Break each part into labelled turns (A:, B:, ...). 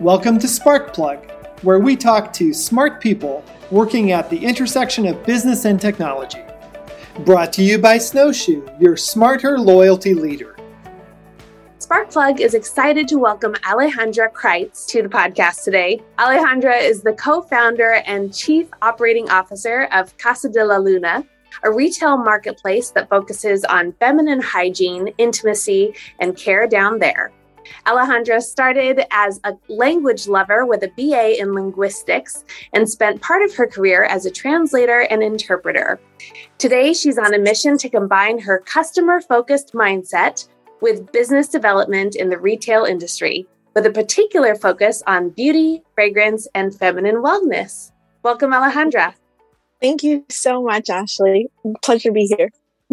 A: Welcome to Sparkplug, where we talk to smart people working at the intersection of business and technology. Brought to you by Snowshoe, your smarter loyalty leader.
B: Sparkplug is excited to welcome Alejandra Kreitz to the podcast today. Alejandra is the co founder and chief operating officer of Casa de la Luna, a retail marketplace that focuses on feminine hygiene, intimacy, and care down there. Alejandra started as a language lover with a BA in linguistics and spent part of her career as a translator and interpreter. Today, she's on a mission to combine her customer focused mindset with business development in the retail industry, with a particular focus on beauty, fragrance, and feminine wellness. Welcome, Alejandra.
C: Thank you so much, Ashley. Pleasure to be here.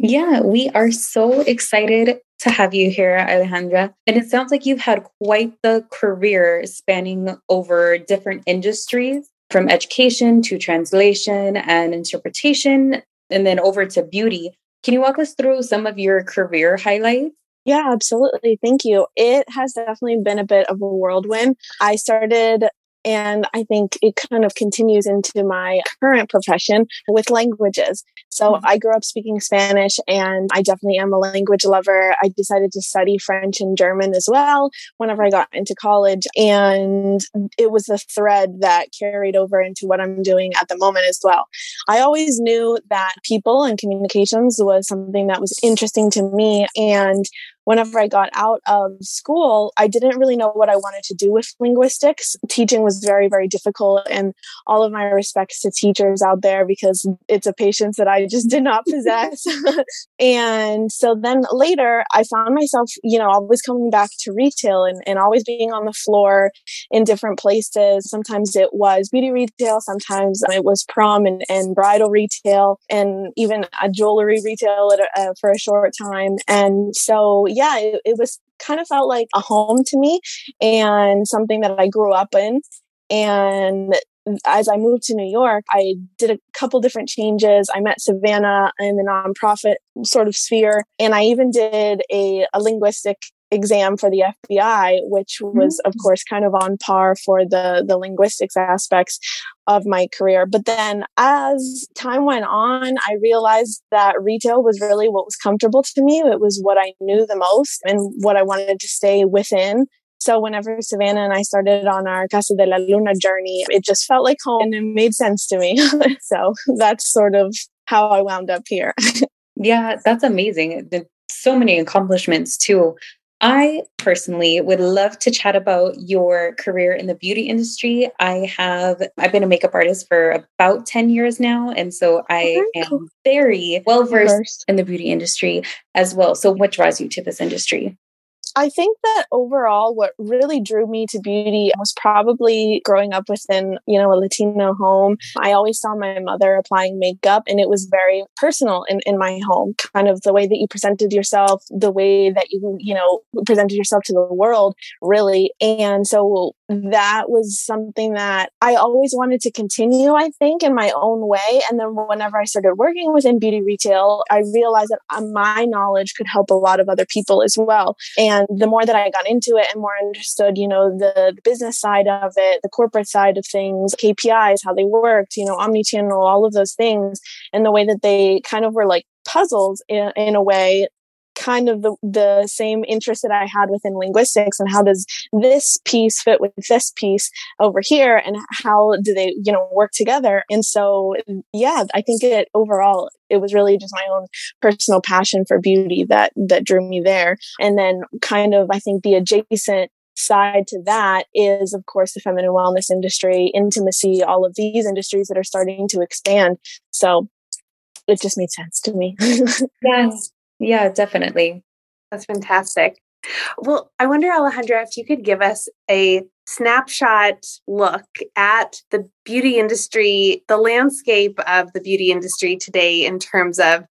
D: Yeah, we are so excited to have you here, Alejandra. And it sounds like you've had quite the career spanning over different industries from education to translation and interpretation, and then over to beauty. Can you walk us through some of your career highlights?
C: Yeah, absolutely. Thank you. It has definitely been a bit of a whirlwind. I started and I think it kind of continues into my current profession with languages. So mm-hmm. I grew up speaking Spanish and I definitely am a language lover. I decided to study French and German as well whenever I got into college. And it was the thread that carried over into what I'm doing at the moment as well. I always knew that people and communications was something that was interesting to me. And whenever I got out of school, I didn't really know what I wanted to do with linguistics. Teaching was very, very difficult. And all of my respects to teachers out there because it's a patience that I just did not possess. and so then later, I found myself, you know, always coming back to retail and, and always being on the floor in different places. Sometimes it was beauty retail, sometimes it was prom and, and bridal retail, and even a jewelry retail a, uh, for a short time. And so, yeah, it, it was kind of felt like a home to me and something that I grew up in. And as I moved to New York, I did a couple different changes. I met Savannah in the nonprofit sort of sphere, and I even did a, a linguistic exam for the FBI, which was, mm-hmm. of course, kind of on par for the, the linguistics aspects of my career. But then as time went on, I realized that retail was really what was comfortable to me. It was what I knew the most and what I wanted to stay within. So whenever Savannah and I started on our Casa de la Luna journey, it just felt like home and it made sense to me. so that's sort of how I wound up here.
D: yeah, that's amazing. So many accomplishments too. I personally would love to chat about your career in the beauty industry. I have I've been a makeup artist for about 10 years now and so I am very well versed in the beauty industry as well. So what draws you to this industry?
C: I think that overall, what really drew me to beauty was probably growing up within, you know, a Latino home. I always saw my mother applying makeup and it was very personal in, in my home, kind of the way that you presented yourself, the way that you, you know, presented yourself to the world, really. And so that was something that I always wanted to continue, I think, in my own way. And then whenever I started working within beauty retail, I realized that uh, my knowledge could help a lot of other people as well. And the more that I got into it and more understood, you know, the, the business side of it, the corporate side of things, KPIs, how they worked, you know, omni-channel, all of those things, and the way that they kind of were like puzzles in, in a way kind of the, the same interest that I had within linguistics and how does this piece fit with this piece over here and how do they, you know, work together. And so, yeah, I think it overall, it was really just my own personal passion for beauty that, that drew me there. And then kind of, I think the adjacent side to that is of course the feminine wellness industry intimacy all of these industries that are starting to expand so it just made sense to me
D: yes yeah, definitely.
B: That's fantastic. Well, I wonder, Alejandra, if you could give us a snapshot look at the beauty industry, the landscape of the beauty industry today, in terms of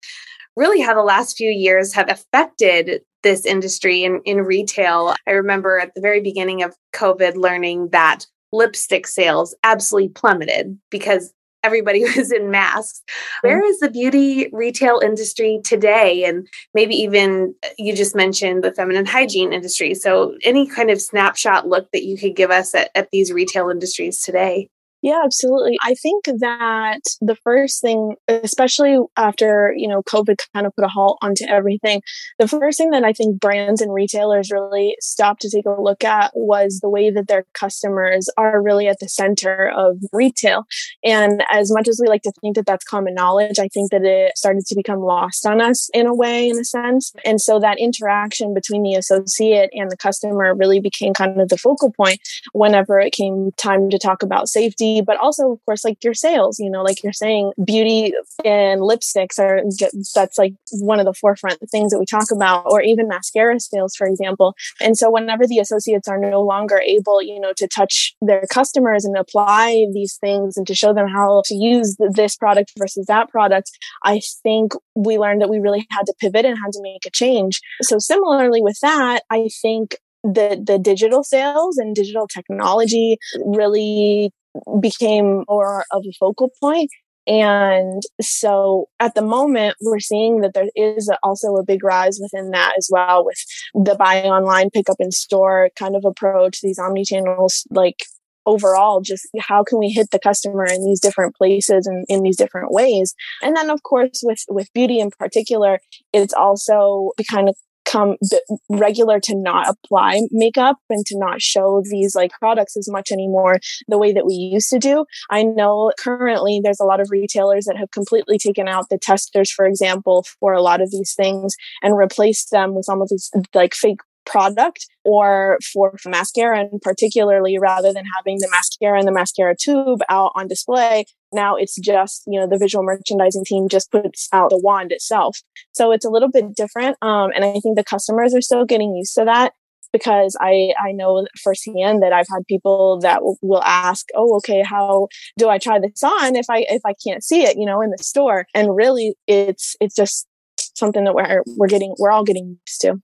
B: really how the last few years have affected this industry in, in retail. I remember at the very beginning of COVID learning that lipstick sales absolutely plummeted because everybody was in masks. Where is the beauty retail industry today? And maybe even uh, you just mentioned the feminine hygiene industry. So, any kind of snapshot look that you could give us at, at these retail industries today?
C: Yeah, absolutely. I think that the first thing, especially after, you know, COVID kind of put a halt onto everything, the first thing that I think brands and retailers really stopped to take a look at was the way that their customers are really at the center of retail. And as much as we like to think that that's common knowledge, I think that it started to become lost on us in a way, in a sense. And so that interaction between the associate and the customer really became kind of the focal point whenever it came time to talk about safety but also of course like your sales you know like you're saying beauty and lipsticks are that's like one of the forefront things that we talk about or even mascara sales for example. And so whenever the associates are no longer able you know to touch their customers and apply these things and to show them how to use this product versus that product i think we learned that we really had to pivot and had to make a change. So similarly with that i think the the digital sales and digital technology really became more of a focal point. And so at the moment, we're seeing that there is also a big rise within that as well with the buy online, pick up in store kind of approach, these omni channels, like overall, just how can we hit the customer in these different places and in these different ways? And then of course with, with beauty in particular, it's also kind of become regular to not apply makeup and to not show these like products as much anymore the way that we used to do. I know currently there's a lot of retailers that have completely taken out the testers, for example, for a lot of these things and replaced them with of these like fake product or for mascara and particularly rather than having the mascara and the mascara tube out on display now it's just you know the visual merchandising team just puts out the wand itself so it's a little bit different um, and i think the customers are still getting used to that because I, I know firsthand that I've had people that w- will ask, oh, okay, how do I try this on if I if I can't see it, you know, in the store? And really, it's it's just something that we're we're getting we're all getting used to.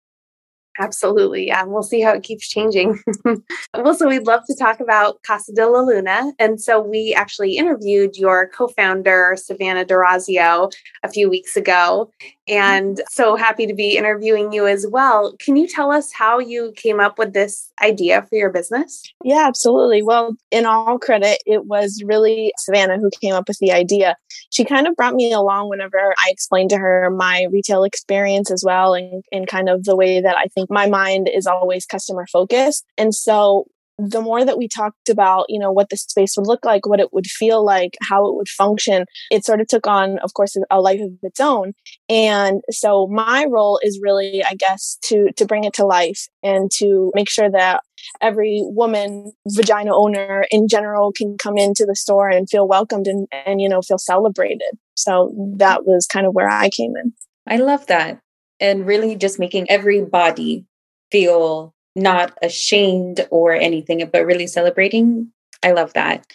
B: Absolutely. Yeah. We'll see how it keeps changing. well, so we'd love to talk about Casa de la Luna. And so we actually interviewed your co founder, Savannah D'Orazio, a few weeks ago. And so happy to be interviewing you as well. Can you tell us how you came up with this idea for your business?
C: Yeah, absolutely. Well, in all credit, it was really Savannah who came up with the idea. She kind of brought me along whenever I explained to her my retail experience as well and, and kind of the way that I think my mind is always customer focused. And so the more that we talked about, you know, what the space would look like, what it would feel like, how it would function, it sort of took on, of course, a life of its own. And so my role is really, I guess, to to bring it to life and to make sure that every woman vagina owner in general can come into the store and feel welcomed and, and you know feel celebrated so that was kind of where i came in
D: i love that and really just making everybody feel not ashamed or anything, but really celebrating. I love that.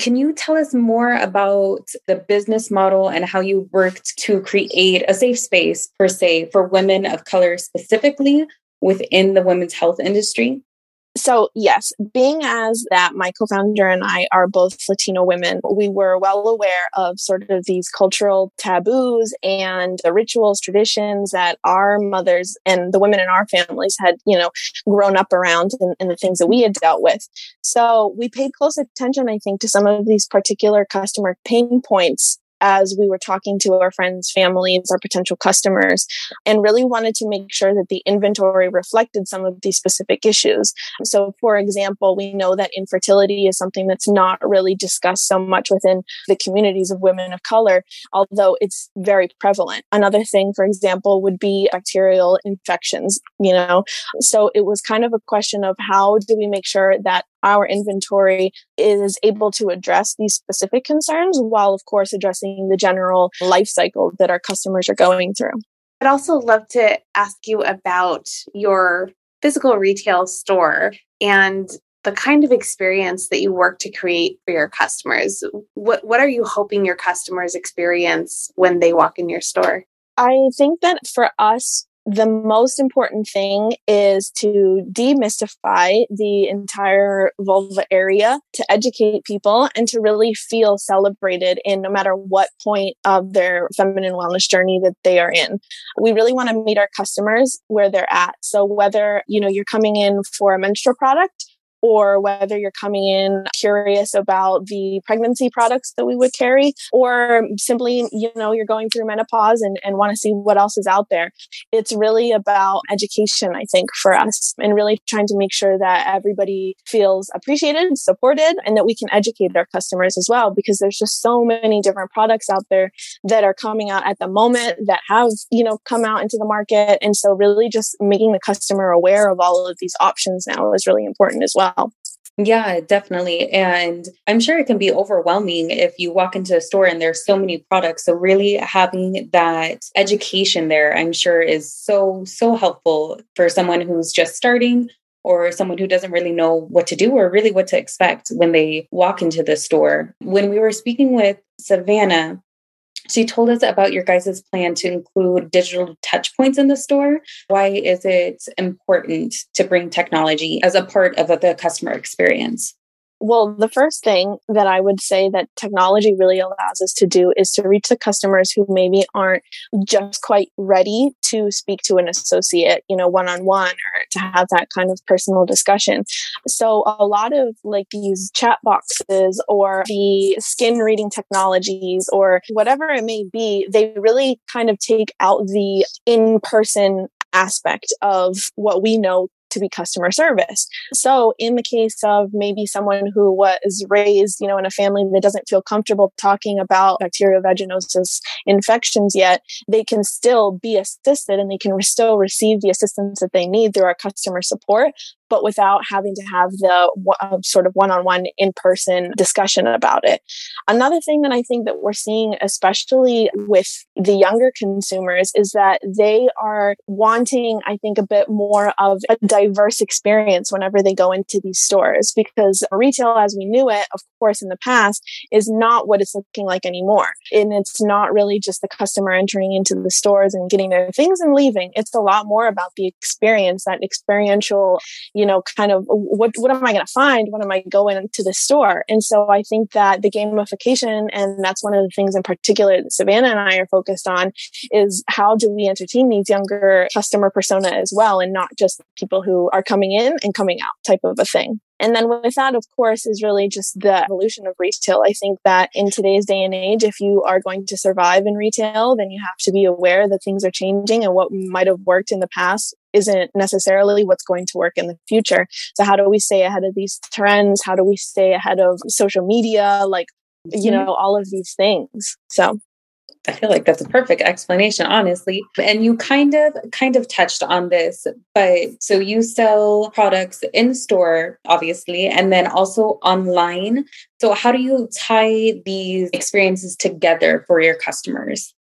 D: Can you tell us more about the business model and how you worked to create a safe space, per se, for women of color specifically within the women's health industry?
C: So, yes, being as that my co founder and I are both Latino women, we were well aware of sort of these cultural taboos and the rituals, traditions that our mothers and the women in our families had, you know, grown up around and, and the things that we had dealt with. So, we paid close attention, I think, to some of these particular customer pain points as we were talking to our friends, families, our potential customers, and really wanted to make sure that the inventory reflected some of these specific issues. So, for example, we know that infertility is something that's not really discussed so much within the communities of women of color, although it's very prevalent. Another thing, for example, would be bacterial infections, you know? So, it was kind of a question of how do we make sure that our inventory is able to address these specific concerns while, of course, addressing the general life cycle that our customers are going through.
B: I'd also love to ask you about your physical retail store and the kind of experience that you work to create for your customers. What what are you hoping your customers experience when they walk in your store?
C: I think that for us the most important thing is to demystify the entire vulva area, to educate people, and to really feel celebrated in no matter what point of their feminine wellness journey that they are in. We really want to meet our customers where they're at. So whether, you know, you're coming in for a menstrual product or whether you're coming in curious about the pregnancy products that we would carry, or simply, you know, you're going through menopause and, and want to see what else is out there. It's really about education, I think, for us, and really trying to make sure that everybody feels appreciated, supported, and that we can educate our customers as well, because there's just so many different products out there that are coming out at the moment that have, you know, come out into the market. And so really just making the customer aware of all of these options now is really important as well well.
D: Yeah, definitely. And I'm sure it can be overwhelming if you walk into a store and there's so many products. So, really having that education there, I'm sure is so, so helpful for someone who's just starting or someone who doesn't really know what to do or really what to expect when they walk into the store. When we were speaking with Savannah, she told us about your guys' plan to include digital touch points in the store. Why is it important to bring technology as a part of the customer experience?
C: Well, the first thing that I would say that technology really allows us to do is to reach the customers who maybe aren't just quite ready to speak to an associate, you know, one on one or to have that kind of personal discussion. So a lot of like these chat boxes or the skin reading technologies or whatever it may be, they really kind of take out the in person aspect of what we know to be customer service. So in the case of maybe someone who was raised, you know, in a family that doesn't feel comfortable talking about bacterial vaginosis infections yet, they can still be assisted and they can still receive the assistance that they need through our customer support but without having to have the uh, sort of one-on-one in-person discussion about it. Another thing that I think that we're seeing, especially with the younger consumers, is that they are wanting, I think, a bit more of a diverse experience whenever they go into these stores because retail as we knew it, of course, in the past is not what it's looking like anymore. And it's not really just the customer entering into the stores and getting their things and leaving. It's a lot more about the experience, that experiential, you know, kind of what what am I going to find when am I going to the store? And so I think that the gamification, and that's one of the things in particular that Savannah and I are focused on, is how do we entertain these younger customer persona as well, and not just people who are coming in and coming out type of a thing. And then with that, of course, is really just the evolution of retail. I think that in today's day and age, if you are going to survive in retail, then you have to be aware that things are changing and what might have worked in the past isn't necessarily what's going to work in the future. So how do we stay ahead of these trends? How do we stay ahead of social media? Like, you mm-hmm. know, all of these things. So
D: I feel like that's a perfect explanation, honestly. And you kind of kind of touched on this, but so you sell products in store, obviously, and then also online. So how do you tie these experiences together for your customers?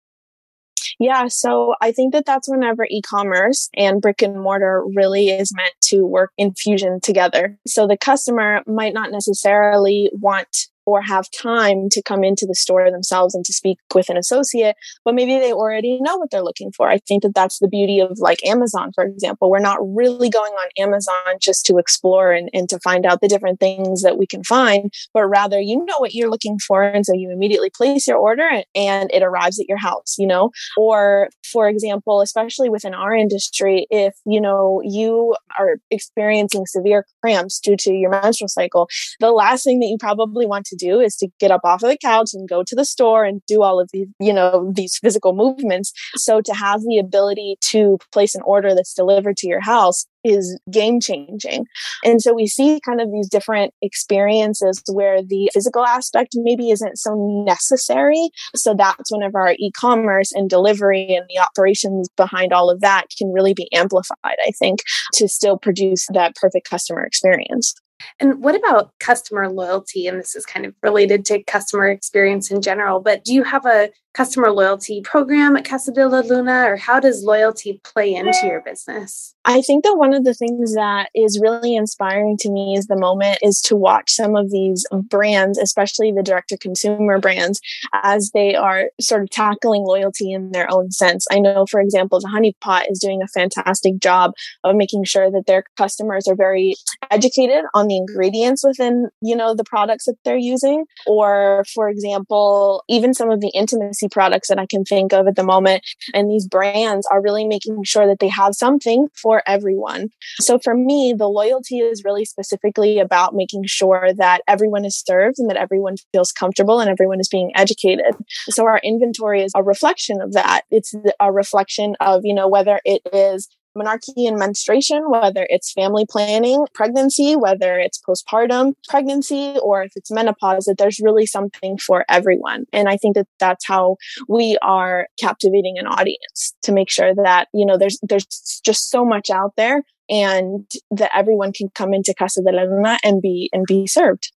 C: Yeah, so I think that that's whenever e commerce and brick and mortar really is meant to work in fusion together. So the customer might not necessarily want or have time to come into the store themselves and to speak with an associate, but maybe they already know what they're looking for. I think that that's the beauty of like Amazon, for example. We're not really going on Amazon just to explore and, and to find out the different things that we can find, but rather you know what you're looking for. And so you immediately place your order and it arrives at your house, you know? Or for example, especially within our industry, if, you know, you are experiencing severe cramps due to your menstrual cycle, the last thing that you probably want to do is to get up off of the couch and go to the store and do all of these, you know, these physical movements. So to have the ability to place an order that's delivered to your house is game changing. And so we see kind of these different experiences where the physical aspect maybe isn't so necessary. So that's whenever our e commerce and delivery and the operations behind all of that can really be amplified, I think, to still produce that perfect customer experience.
B: And what about customer loyalty? And this is kind of related to customer experience in general, but do you have a customer loyalty program at Casa de la Luna, or how does loyalty play into your business?
C: I think that one of the things that is really inspiring to me is the moment is to watch some of these brands, especially the direct to consumer brands, as they are sort of tackling loyalty in their own sense. I know, for example, the Honey Pot is doing a fantastic job of making sure that their customers are very educated on the ingredients within, you know, the products that they're using. Or, for example, even some of the intimacy products that I can think of at the moment. And these brands are really making sure that they have something for everyone. So for me, the loyalty is really specifically about making sure that everyone is served and that everyone feels comfortable and everyone is being educated. So our inventory is a reflection of that. It's a reflection of, you know, whether it is menarche and menstruation, whether it's family planning, pregnancy, whether it's postpartum pregnancy, or if it's menopause, that there's really something for everyone. And I think that that's how we are captivating an audience to make sure that, you know, there's, there's just so much out there and that everyone can come into Casa de la Luna and be, and be served.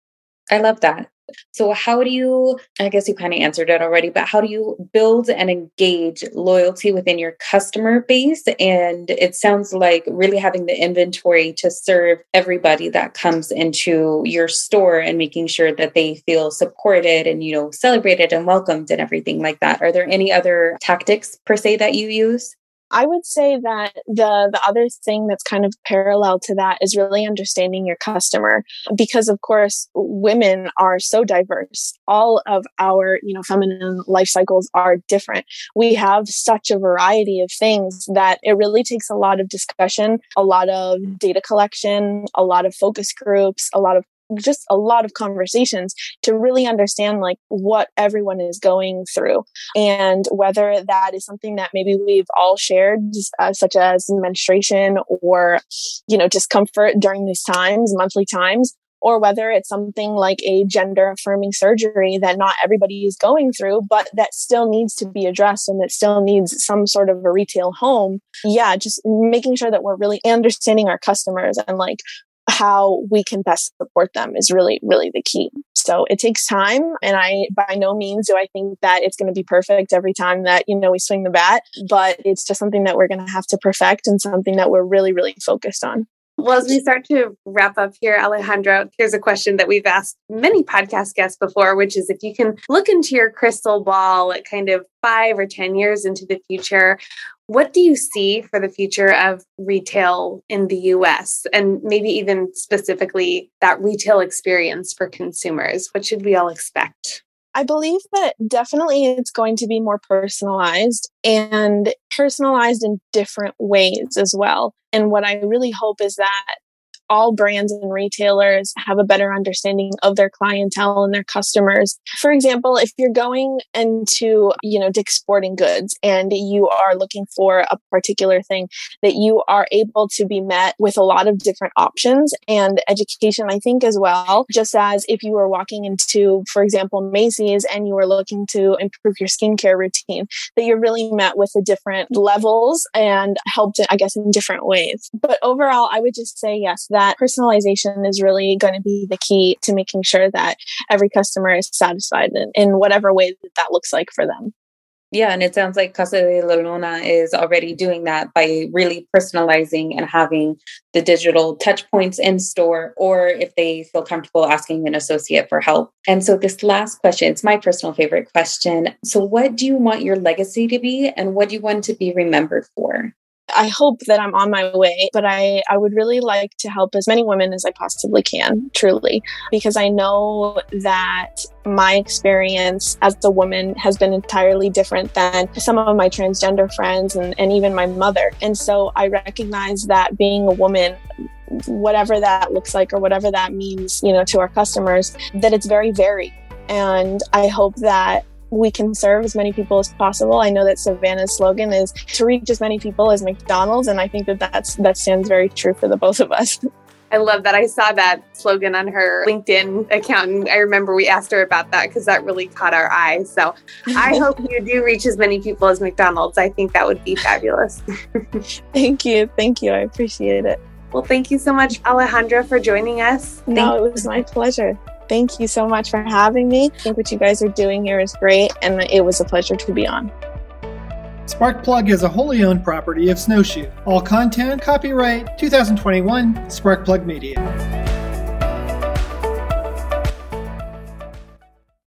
D: I love that. So, how do you, I guess you kind of answered it already, but how do you build and engage loyalty within your customer base? And it sounds like really having the inventory to serve everybody that comes into your store and making sure that they feel supported and, you know, celebrated and welcomed and everything like that. Are there any other tactics per se that you use?
C: I would say that the the other thing that's kind of parallel to that is really understanding your customer because of course women are so diverse. All of our, you know, feminine life cycles are different. We have such a variety of things that it really takes a lot of discussion, a lot of data collection, a lot of focus groups, a lot of just a lot of conversations to really understand like what everyone is going through and whether that is something that maybe we've all shared uh, such as menstruation or you know discomfort during these times monthly times or whether it's something like a gender affirming surgery that not everybody is going through, but that still needs to be addressed and that still needs some sort of a retail home. Yeah, just making sure that we're really understanding our customers and like how we can best support them is really, really the key. So it takes time. And I, by no means do I think that it's going to be perfect every time that, you know, we swing the bat, but it's just something that we're going to have to perfect and something that we're really, really focused on.
B: Well, as we start to wrap up here, Alejandro, here's a question that we've asked many podcast guests before, which is if you can look into your crystal ball at kind of five or 10 years into the future, what do you see for the future of retail in the US and maybe even specifically that retail experience for consumers? What should we all expect?
C: I believe that definitely it's going to be more personalized and personalized in different ways as well. And what I really hope is that all brands and retailers have a better understanding of their clientele and their customers. For example, if you're going into, you know, Dick's Sporting Goods and you are looking for a particular thing, that you are able to be met with a lot of different options and education, I think, as well. Just as if you were walking into, for example, Macy's and you were looking to improve your skincare routine, that you're really met with the different levels and helped, I guess, in different ways. But overall, I would just say yes, that that personalization is really going to be the key to making sure that every customer is satisfied in, in whatever way that, that looks like for them.
D: Yeah, and it sounds like Casa de la Luna is already doing that by really personalizing and having the digital touch points in store, or if they feel comfortable asking an associate for help. And so, this last question, it's my personal favorite question. So, what do you want your legacy to be, and what do you want to be remembered for?
C: I hope that I'm on my way, but I, I would really like to help as many women as I possibly can, truly, because I know that my experience as a woman has been entirely different than some of my transgender friends and, and even my mother. And so I recognize that being a woman whatever that looks like or whatever that means you know to our customers that it's very varied and i hope that we can serve as many people as possible. I know that Savannah's slogan is to reach as many people as McDonald's, and I think that that's that stands very true for the both of us.
B: I love that. I saw that slogan on her LinkedIn account, and I remember we asked her about that because that really caught our eye. So I hope you do reach as many people as McDonald's. I think that would be fabulous.
C: Thank you. Thank you. I appreciate it.
B: Well, thank you so much, Alejandra, for joining us.
C: No, it was my pleasure. Thank you so much for having me. I think what you guys are doing here is great, and it was a pleasure to be on.
A: Sparkplug is a wholly owned property of Snowshoe. All content, copyright 2021, Sparkplug Media.